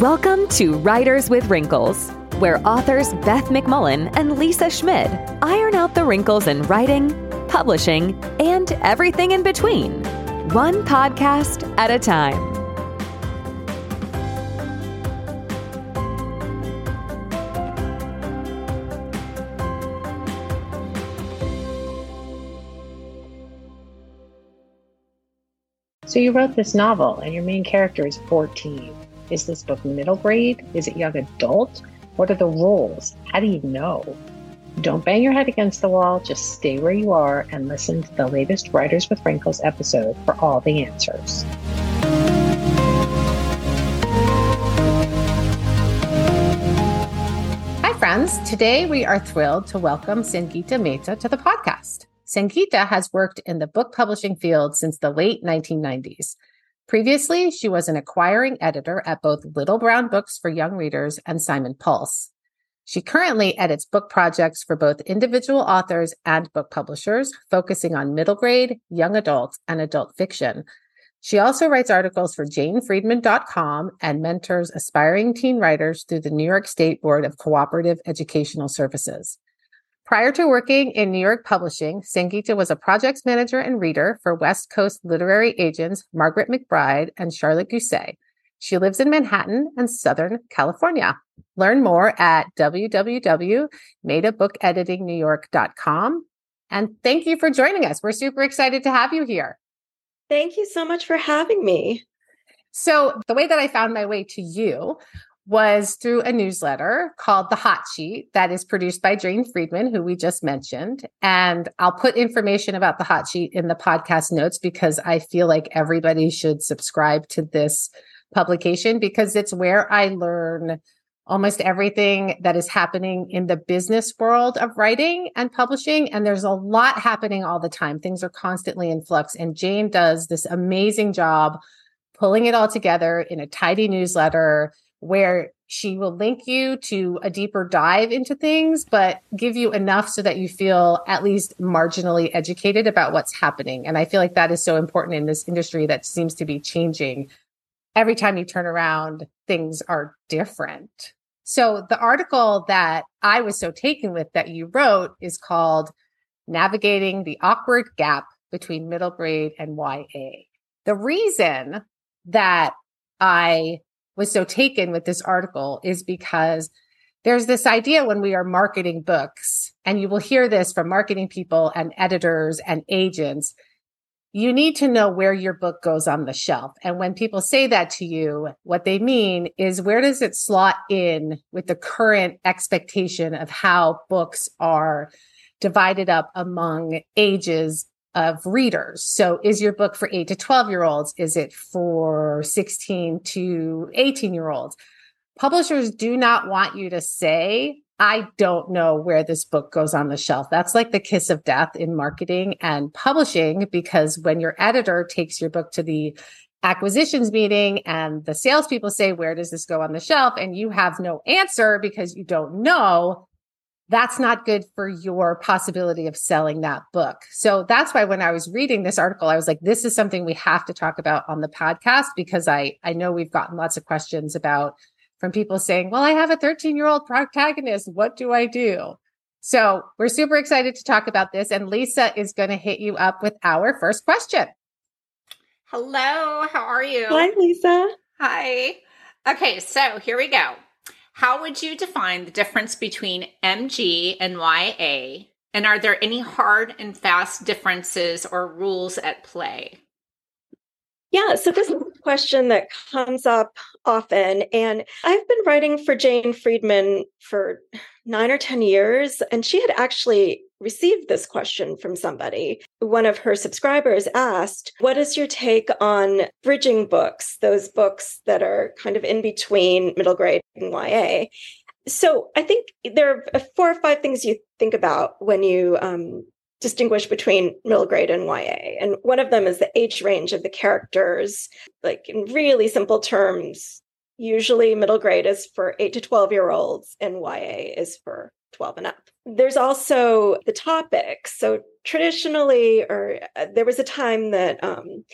Welcome to Writers with Wrinkles, where authors Beth McMullen and Lisa Schmid iron out the wrinkles in writing, publishing, and everything in between, one podcast at a time. So you wrote this novel and your main character is 14. Is this book middle grade? Is it young adult? What are the rules? How do you know? Don't bang your head against the wall, just stay where you are and listen to the latest Writers with Wrinkles episode for all the answers. Hi, friends. Today we are thrilled to welcome Sangeeta Mehta to the podcast. Sangeeta has worked in the book publishing field since the late 1990s. Previously, she was an acquiring editor at both Little Brown Books for Young Readers and Simon Pulse. She currently edits book projects for both individual authors and book publishers, focusing on middle grade, young adult, and adult fiction. She also writes articles for janefriedman.com and mentors aspiring teen writers through the New York State Board of Cooperative Educational Services. Prior to working in New York publishing, Sangeeta was a projects manager and reader for West Coast literary agents Margaret McBride and Charlotte Gusay. She lives in Manhattan and Southern California. Learn more at www.mehtabookeditingnewyork.com. And thank you for joining us. We're super excited to have you here. Thank you so much for having me. So, the way that I found my way to you was through a newsletter called The Hot Sheet that is produced by Jane Friedman, who we just mentioned. And I'll put information about The Hot Sheet in the podcast notes because I feel like everybody should subscribe to this publication because it's where I learn almost everything that is happening in the business world of writing and publishing. And there's a lot happening all the time. Things are constantly in flux. And Jane does this amazing job pulling it all together in a tidy newsletter where she will link you to a deeper dive into things, but give you enough so that you feel at least marginally educated about what's happening. And I feel like that is so important in this industry that seems to be changing. Every time you turn around, things are different. So the article that I was so taken with that you wrote is called Navigating the Awkward Gap Between Middle Grade and YA. The reason that I was so taken with this article is because there's this idea when we are marketing books, and you will hear this from marketing people and editors and agents. You need to know where your book goes on the shelf. And when people say that to you, what they mean is where does it slot in with the current expectation of how books are divided up among ages of readers. So is your book for 8 to 12 year olds? Is it for 16 to 18 year olds? Publishers do not want you to say, I don't know where this book goes on the shelf. That's like the kiss of death in marketing and publishing because when your editor takes your book to the acquisitions meeting and the salespeople say, Where does this go on the shelf? And you have no answer because you don't know, that's not good for your possibility of selling that book. So that's why when I was reading this article, I was like, this is something we have to talk about on the podcast because I, I know we've gotten lots of questions about from people saying, well, I have a 13 year old protagonist. What do I do? So we're super excited to talk about this. And Lisa is going to hit you up with our first question. Hello, how are you? Hi, Lisa. Hi. Okay, so here we go. How would you define the difference between MG and YA? And are there any hard and fast differences or rules at play? Yeah, so this is a question that comes up often. And I've been writing for Jane Friedman for nine or 10 years, and she had actually received this question from somebody. One of her subscribers asked, What is your take on bridging books, those books that are kind of in between middle grade and YA? So I think there are four or five things you think about when you um, distinguish between middle grade and YA. And one of them is the age range of the characters. Like in really simple terms, usually middle grade is for 8 to 12 year olds and YA is for 12 and up. There's also the topics. So traditionally, or uh, there was a time that um,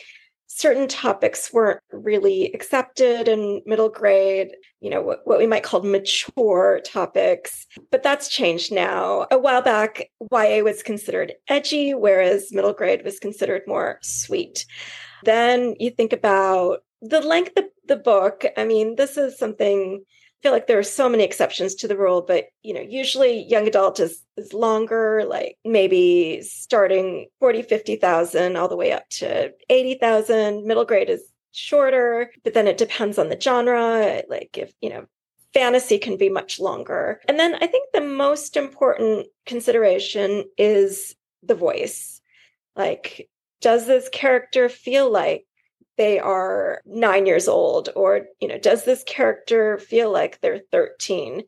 certain topics weren't really accepted in middle grade, you know, what, what we might call mature topics. But that's changed now. A while back, YA was considered edgy, whereas middle grade was considered more sweet. Then you think about the length of the book. I mean, this is something feel like there are so many exceptions to the rule, but you know, usually young adult is is longer, like maybe starting 40, 50,000 all the way up to 80,000. Middle grade is shorter, but then it depends on the genre. Like if, you know, fantasy can be much longer. And then I think the most important consideration is the voice. Like, does this character feel like they are nine years old or you know does this character feel like they're 13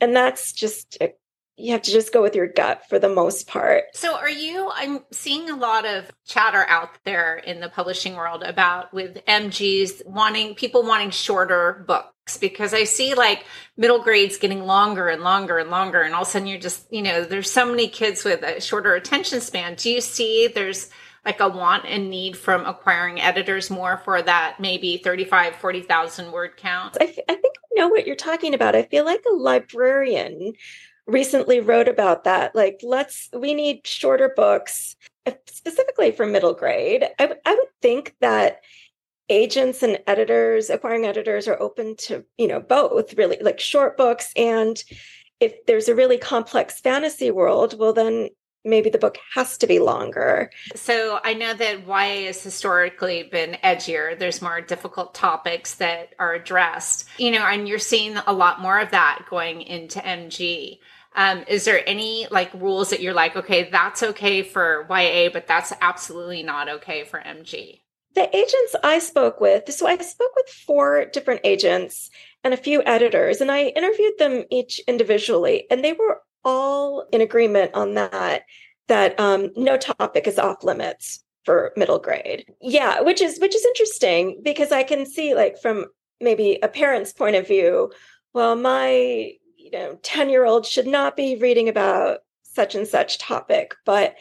and that's just a, you have to just go with your gut for the most part. So are you i'm seeing a lot of chatter out there in the publishing world about with mgs wanting people wanting shorter books because i see like middle grades getting longer and longer and longer and all of a sudden you're just you know there's so many kids with a shorter attention span. Do you see there's like a want and need from acquiring editors more for that maybe 35 40,000 word count? I, I think I know what you're talking about. I feel like a librarian recently wrote about that. Like, let's, we need shorter books, specifically for middle grade. I would think that agents and editors, acquiring editors are open to, you know, both really like short books and if there's a really complex fantasy world, well, then maybe the book has to be longer. So I know that YA has historically been edgier. There's more difficult topics that are addressed, you know, and you're seeing a lot more of that going into MG. Um, is there any like rules that you're like, okay, that's okay for YA, but that's absolutely not okay for MG? The agents I spoke with, so I spoke with four different agents and a few editors, and I interviewed them each individually, and they were all in agreement on that that um, no topic is off limits for middle grade. Yeah, which is which is interesting because I can see like from maybe a parent's point of view, well, my you know 10 year old should not be reading about such and such topic, but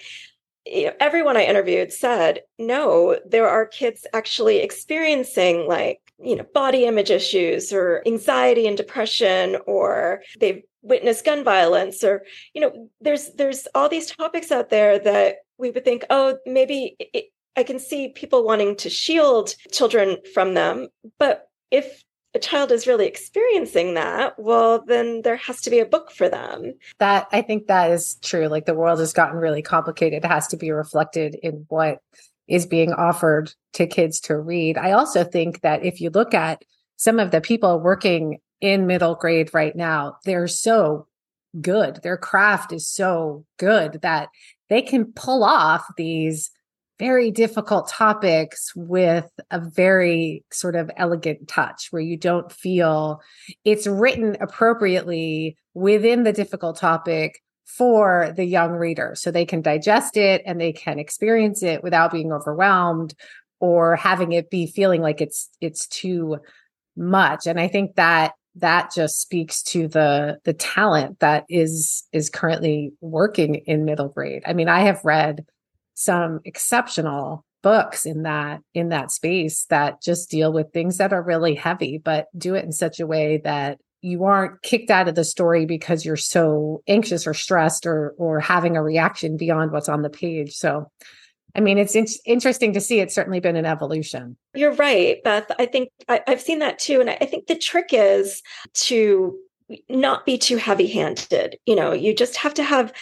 you know, everyone I interviewed said, no, there are kids actually experiencing like, you know, body image issues or anxiety and depression, or they've witness gun violence or you know there's there's all these topics out there that we would think oh maybe it, i can see people wanting to shield children from them. But if a child is really experiencing that well then there has to be a book for them. That i think that is true. Like the world has gotten really complicated. It has to be reflected in what is being offered to kids to read. I also think that if you look at some of the people working in middle grade right now, they're so good. Their craft is so good that they can pull off these very difficult topics with a very sort of elegant touch where you don't feel it's written appropriately within the difficult topic for the young reader so they can digest it and they can experience it without being overwhelmed or having it be feeling like it's it's too much and i think that that just speaks to the the talent that is is currently working in middle grade. I mean, I have read some exceptional books in that in that space that just deal with things that are really heavy but do it in such a way that you aren't kicked out of the story because you're so anxious or stressed or or having a reaction beyond what's on the page. So I mean, it's in- interesting to see. It's certainly been an evolution. You're right, Beth. I think I, have seen that too. And I, I think the trick is to not be too heavy handed. You know, you just have to have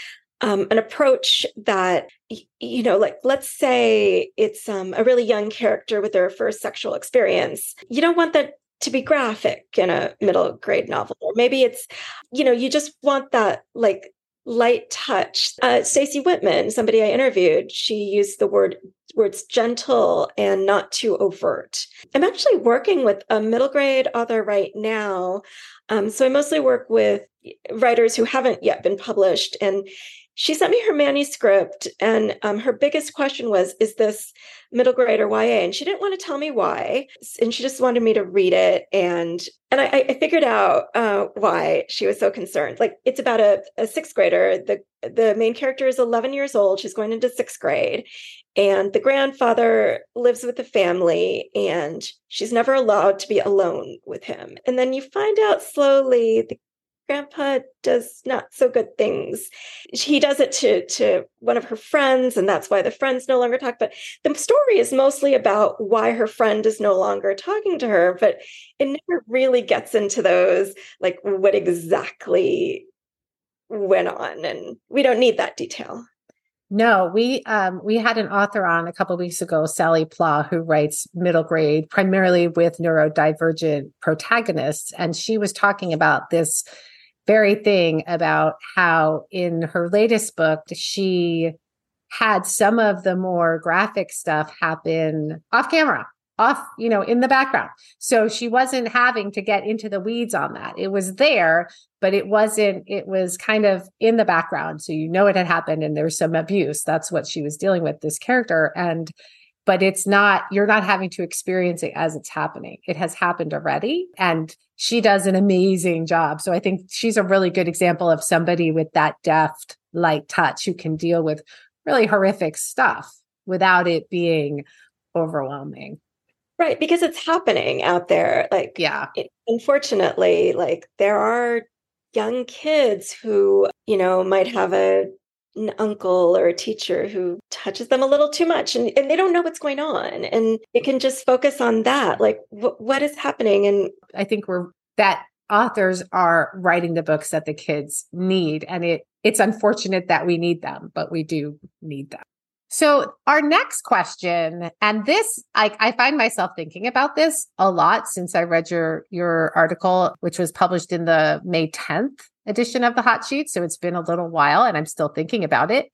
um, an approach that you know like let's say it's um, a really young character with their first sexual experience you don't want that to be graphic in a middle grade novel or maybe it's you know you just want that like light touch. Uh, Stacy Whitman, somebody I interviewed, she used the word words gentle and not too overt. I'm actually working with a middle grade author right now. Um, so I mostly work with writers who haven't yet been published. And she sent me her manuscript, and um, her biggest question was, Is this middle grade or YA? And she didn't want to tell me why. And she just wanted me to read it. And and I, I figured out uh, why she was so concerned. Like it's about a, a sixth grader. The the main character is 11 years old. She's going into sixth grade. and the grandfather lives with the family and she's never allowed to be alone with him and then you find out slowly the grandpa does not so good things. He does it to to one of her friends and that's why the friends no longer talk but the story is mostly about why her friend is no longer talking to her but it never really gets into those like what exactly went on and we don't need that detail. No, we um we had an author on a couple weeks ago, Sally Pla, who writes middle grade primarily with neurodivergent protagonists, and she was talking about this very thing about how in her latest book she had some of the more graphic stuff happen off camera off, you know, in the background. So she wasn't having to get into the weeds on that. It was there, but it wasn't, it was kind of in the background. So you know it had happened and there's some abuse. That's what she was dealing with, this character. And, but it's not, you're not having to experience it as it's happening. It has happened already. And she does an amazing job. So I think she's a really good example of somebody with that deft, light touch who can deal with really horrific stuff without it being overwhelming. Right, because it's happening out there. Like, yeah, it, unfortunately, like there are young kids who, you know, might have a an uncle or a teacher who touches them a little too much and, and they don't know what's going on and it can just focus on that like wh- what is happening and i think we're that authors are writing the books that the kids need and it it's unfortunate that we need them but we do need them so our next question, and this I, I find myself thinking about this a lot since I read your your article, which was published in the May 10th edition of the hot sheet. So it's been a little while and I'm still thinking about it.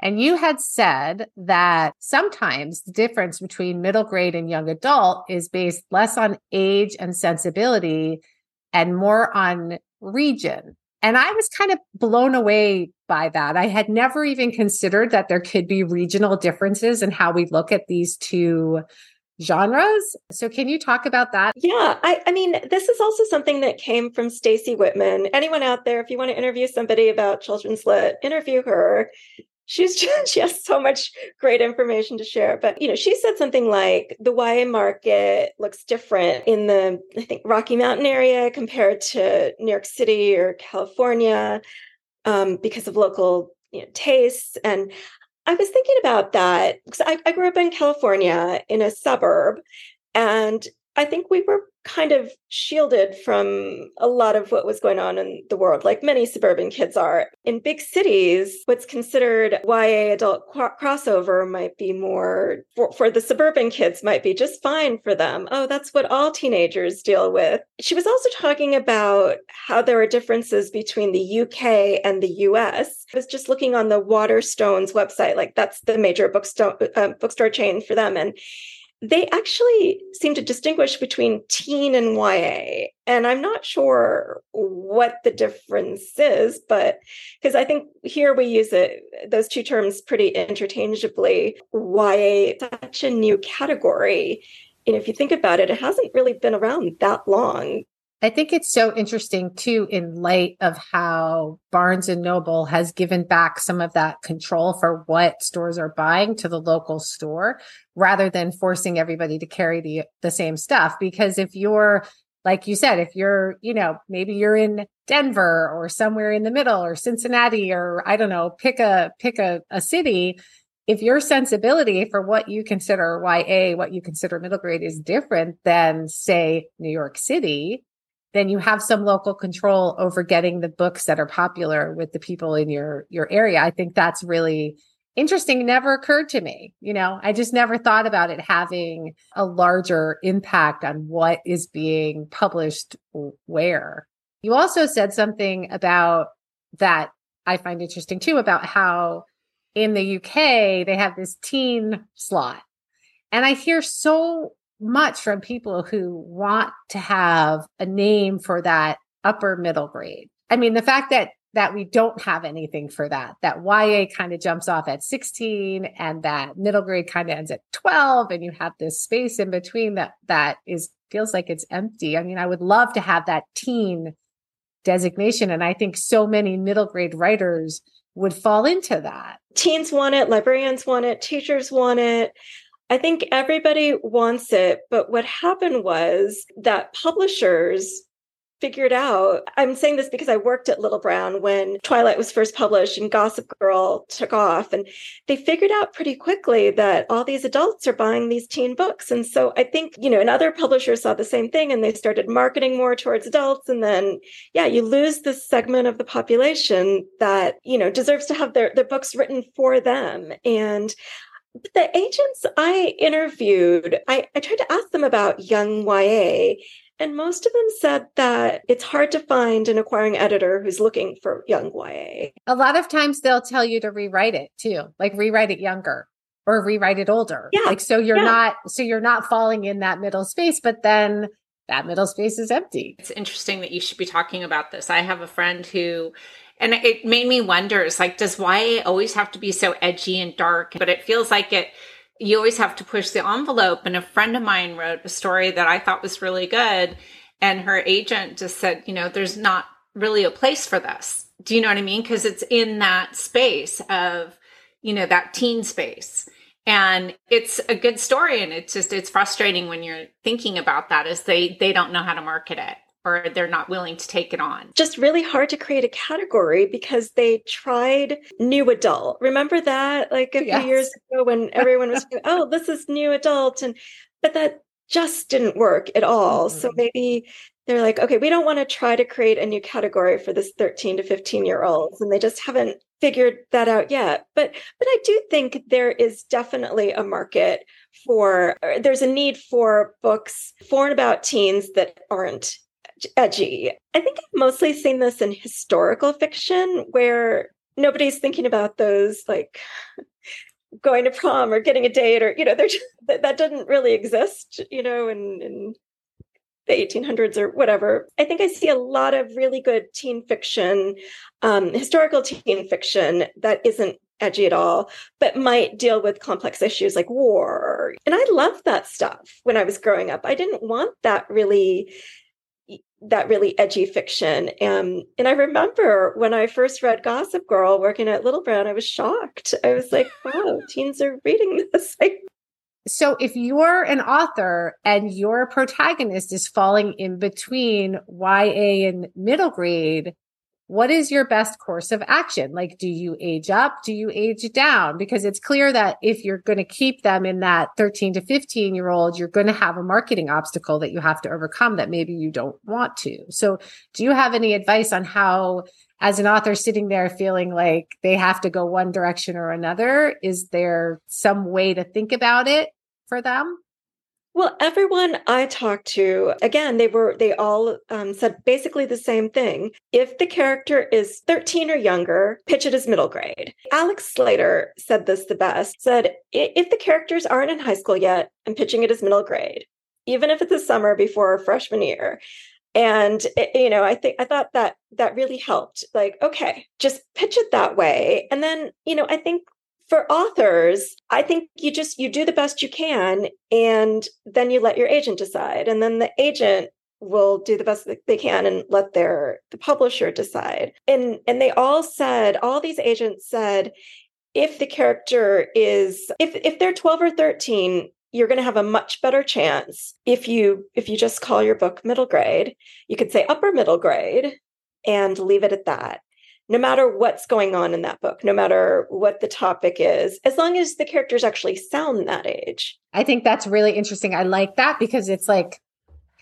And you had said that sometimes the difference between middle grade and young adult is based less on age and sensibility and more on region. And I was kind of blown away by that. I had never even considered that there could be regional differences in how we look at these two genres. So can you talk about that? Yeah, I, I mean, this is also something that came from Stacy Whitman. Anyone out there, if you want to interview somebody about children's lit, interview her she's just, she has so much great information to share but you know she said something like the ya market looks different in the i think rocky mountain area compared to new york city or california um, because of local you know, tastes. And i was thinking about that because I, I grew up in california in a suburb and I think we were kind of shielded from a lot of what was going on in the world, like many suburban kids are. In big cities, what's considered YA adult crossover might be more for, for the suburban kids, might be just fine for them. Oh, that's what all teenagers deal with. She was also talking about how there are differences between the UK and the US. I was just looking on the Waterstones website, like that's the major bookstore, uh, bookstore chain for them. And they actually seem to distinguish between teen and YA. And I'm not sure what the difference is, but because I think here we use it, those two terms pretty interchangeably. YA, such a new category. And if you think about it, it hasn't really been around that long. I think it's so interesting too, in light of how Barnes and Noble has given back some of that control for what stores are buying to the local store rather than forcing everybody to carry the, the same stuff. Because if you're, like you said, if you're, you know, maybe you're in Denver or somewhere in the middle or Cincinnati or I don't know, pick a, pick a, a city if your sensibility for what you consider YA, what you consider middle grade is different than, say, New York City, then you have some local control over getting the books that are popular with the people in your your area. I think that's really interesting. never occurred to me. You know, I just never thought about it having a larger impact on what is being published where. You also said something about that I find interesting too about how in the UK they have this teen slot. And I hear so much from people who want to have a name for that upper middle grade. I mean, the fact that that we don't have anything for that, that YA kind of jumps off at 16 and that middle grade kind of ends at 12 and you have this space in between that that is feels like it's empty. I mean, I would love to have that teen designation and I think so many middle grade writers would fall into that. Teens want it, librarians want it, teachers want it. I think everybody wants it. But what happened was that publishers figured out i'm saying this because i worked at little brown when twilight was first published and gossip girl took off and they figured out pretty quickly that all these adults are buying these teen books and so i think you know and other publishers saw the same thing and they started marketing more towards adults and then yeah you lose this segment of the population that you know deserves to have their, their books written for them and the agents I interviewed, I, I tried to ask them about young YA, and most of them said that it's hard to find an acquiring editor who's looking for young YA. A lot of times they'll tell you to rewrite it too, like rewrite it younger or rewrite it older. Yeah. Like so you're yeah. not so you're not falling in that middle space, but then that middle space is empty. It's interesting that you should be talking about this. I have a friend who and it made me wonder, it's like, does YA always have to be so edgy and dark? But it feels like it you always have to push the envelope. And a friend of mine wrote a story that I thought was really good. And her agent just said, you know, there's not really a place for this. Do you know what I mean? Because it's in that space of, you know, that teen space. And it's a good story. And it's just, it's frustrating when you're thinking about that is they, they don't know how to market it or they're not willing to take it on. Just really hard to create a category because they tried new adult. Remember that like a yes. few years ago when everyone was oh, this is new adult and but that just didn't work at all. Mm-hmm. So maybe they're like, okay, we don't want to try to create a new category for this 13 to 15 year olds and they just haven't figured that out yet. But but I do think there is definitely a market for there's a need for books for and about teens that aren't edgy. I think I've mostly seen this in historical fiction where nobody's thinking about those like going to prom or getting a date or you know they're just, that, that didn't really exist you know in, in the 1800s or whatever. I think i see a lot of really good teen fiction um, historical teen fiction that isn't edgy at all but might deal with complex issues like war. And i loved that stuff when i was growing up. I didn't want that really that really edgy fiction. And and I remember when I first read Gossip Girl working at Little Brown, I was shocked. I was like, wow, teens are reading this. so if you're an author and your protagonist is falling in between YA and middle grade, what is your best course of action? Like, do you age up? Do you age down? Because it's clear that if you're going to keep them in that 13 to 15 year old, you're going to have a marketing obstacle that you have to overcome that maybe you don't want to. So, do you have any advice on how, as an author sitting there feeling like they have to go one direction or another, is there some way to think about it for them? Well, everyone I talked to, again, they were, they all um, said basically the same thing. If the character is 13 or younger, pitch it as middle grade. Alex Slater said this the best, said, if the characters aren't in high school yet, I'm pitching it as middle grade, even if it's a summer before freshman year. And, eh, you know, I think, I thought that that really helped. Like, okay, just pitch it that way. And then, you know, I think for authors i think you just you do the best you can and then you let your agent decide and then the agent will do the best they can and let their the publisher decide. And and they all said all these agents said if the character is if if they're 12 or 13 you're going to have a much better chance if you if you just call your book middle grade. You could say upper middle grade and leave it at that no matter what's going on in that book, no matter what the topic is, as long as the characters actually sound that age. I think that's really interesting. I like that because it's like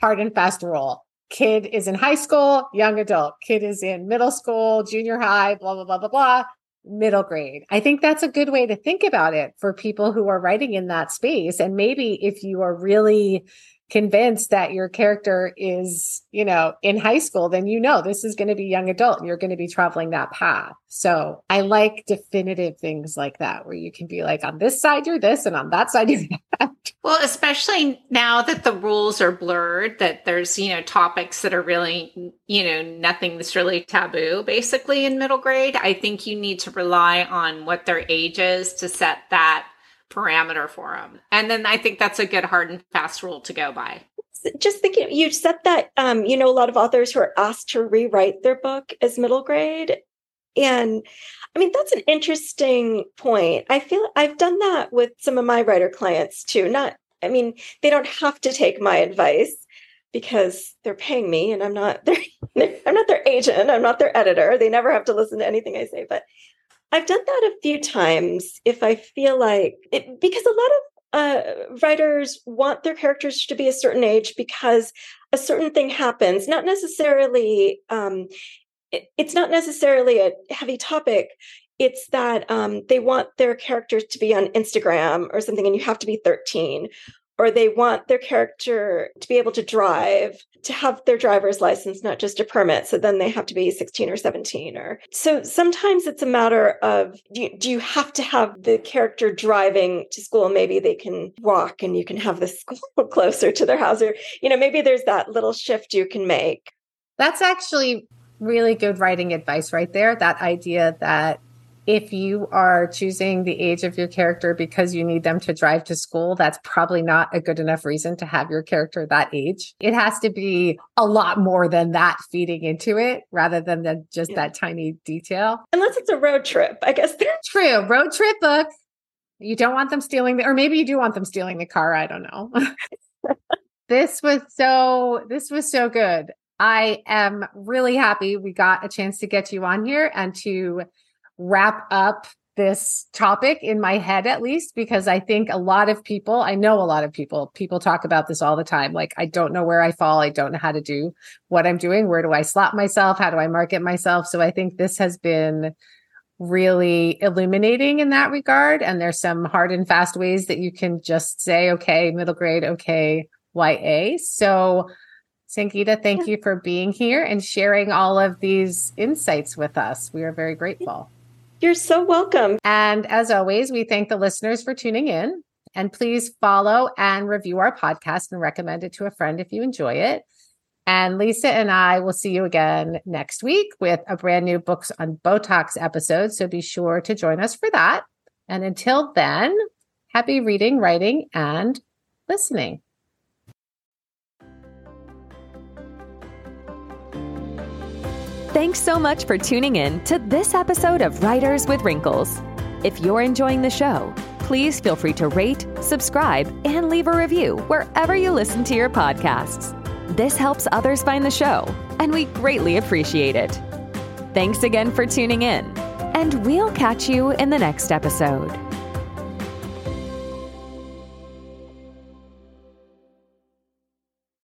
hard and fast rule. Kid is in high school, young adult. Kid is in middle school, junior high, blah, blah, blah, blah, blah, middle grade. I think that's a good way to think about it for people who are writing in that space. And maybe if you are really convinced that your character is, you know, in high school, then you know this is going to be young adult and you're going to be traveling that path. So I like definitive things like that where you can be like, on this side, you're this, and on that side, you're that. Well, especially now that the rules are blurred, that there's, you know, topics that are really, you know, nothing that's really taboo basically in middle grade. I think you need to rely on what their age is to set that parameter for them. And then I think that's a good hard and fast rule to go by. Just thinking, you said that, um, you know, a lot of authors who are asked to rewrite their book as middle grade. And I mean, that's an interesting point. I feel I've done that with some of my writer clients too. Not, I mean, they don't have to take my advice because they're paying me and I'm not their I'm not their agent, I'm not their editor. They never have to listen to anything I say, but I've done that a few times if I feel like it because a lot of uh, writers want their characters to be a certain age because a certain thing happens, not necessarily um, it, it's not necessarily a heavy topic. It's that um, they want their characters to be on instagram or something and you have to be 13 or they want their character to be able to drive to have their driver's license not just a permit so then they have to be 16 or 17 or so sometimes it's a matter of do you, do you have to have the character driving to school? Maybe they can walk and you can have the school closer to their house or you know maybe there's that little shift you can make. That's actually really good writing advice right there. That idea that if you are choosing the age of your character because you need them to drive to school, that's probably not a good enough reason to have your character that age. It has to be a lot more than that feeding into it rather than the, just yeah. that tiny detail. Unless it's a road trip, I guess. True. Road trip book. You don't want them stealing the, or maybe you do want them stealing the car. I don't know. this was so, this was so good. I am really happy we got a chance to get you on here and to wrap up this topic in my head at least because I think a lot of people, I know a lot of people, people talk about this all the time. Like, I don't know where I fall. I don't know how to do what I'm doing. Where do I slot myself? How do I market myself? So I think this has been really illuminating in that regard. And there's some hard and fast ways that you can just say, okay, middle grade, okay, YA. So Sangeeta, thank you for being here and sharing all of these insights with us. We are very grateful. You're so welcome. And as always, we thank the listeners for tuning in. And please follow and review our podcast and recommend it to a friend if you enjoy it. And Lisa and I will see you again next week with a brand new Books on Botox episode. So be sure to join us for that. And until then, happy reading, writing, and listening. Thanks so much for tuning in to this episode of Writers with Wrinkles. If you're enjoying the show, please feel free to rate, subscribe, and leave a review wherever you listen to your podcasts. This helps others find the show, and we greatly appreciate it. Thanks again for tuning in, and we'll catch you in the next episode.